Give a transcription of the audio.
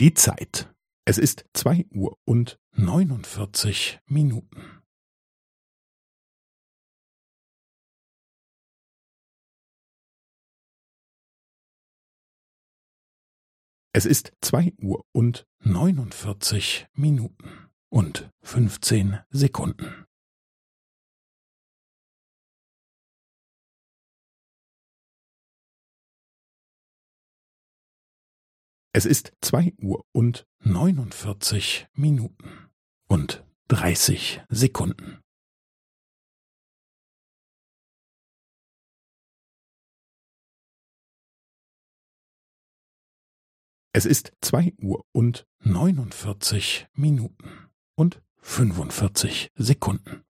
Die Zeit. Es ist zwei Uhr und neunundvierzig Minuten. Es ist zwei Uhr und neunundvierzig Minuten und fünfzehn Sekunden. Es ist zwei Uhr und neunundvierzig Minuten und dreißig Sekunden. Es ist zwei Uhr und neunundvierzig Minuten und fünfundvierzig Sekunden.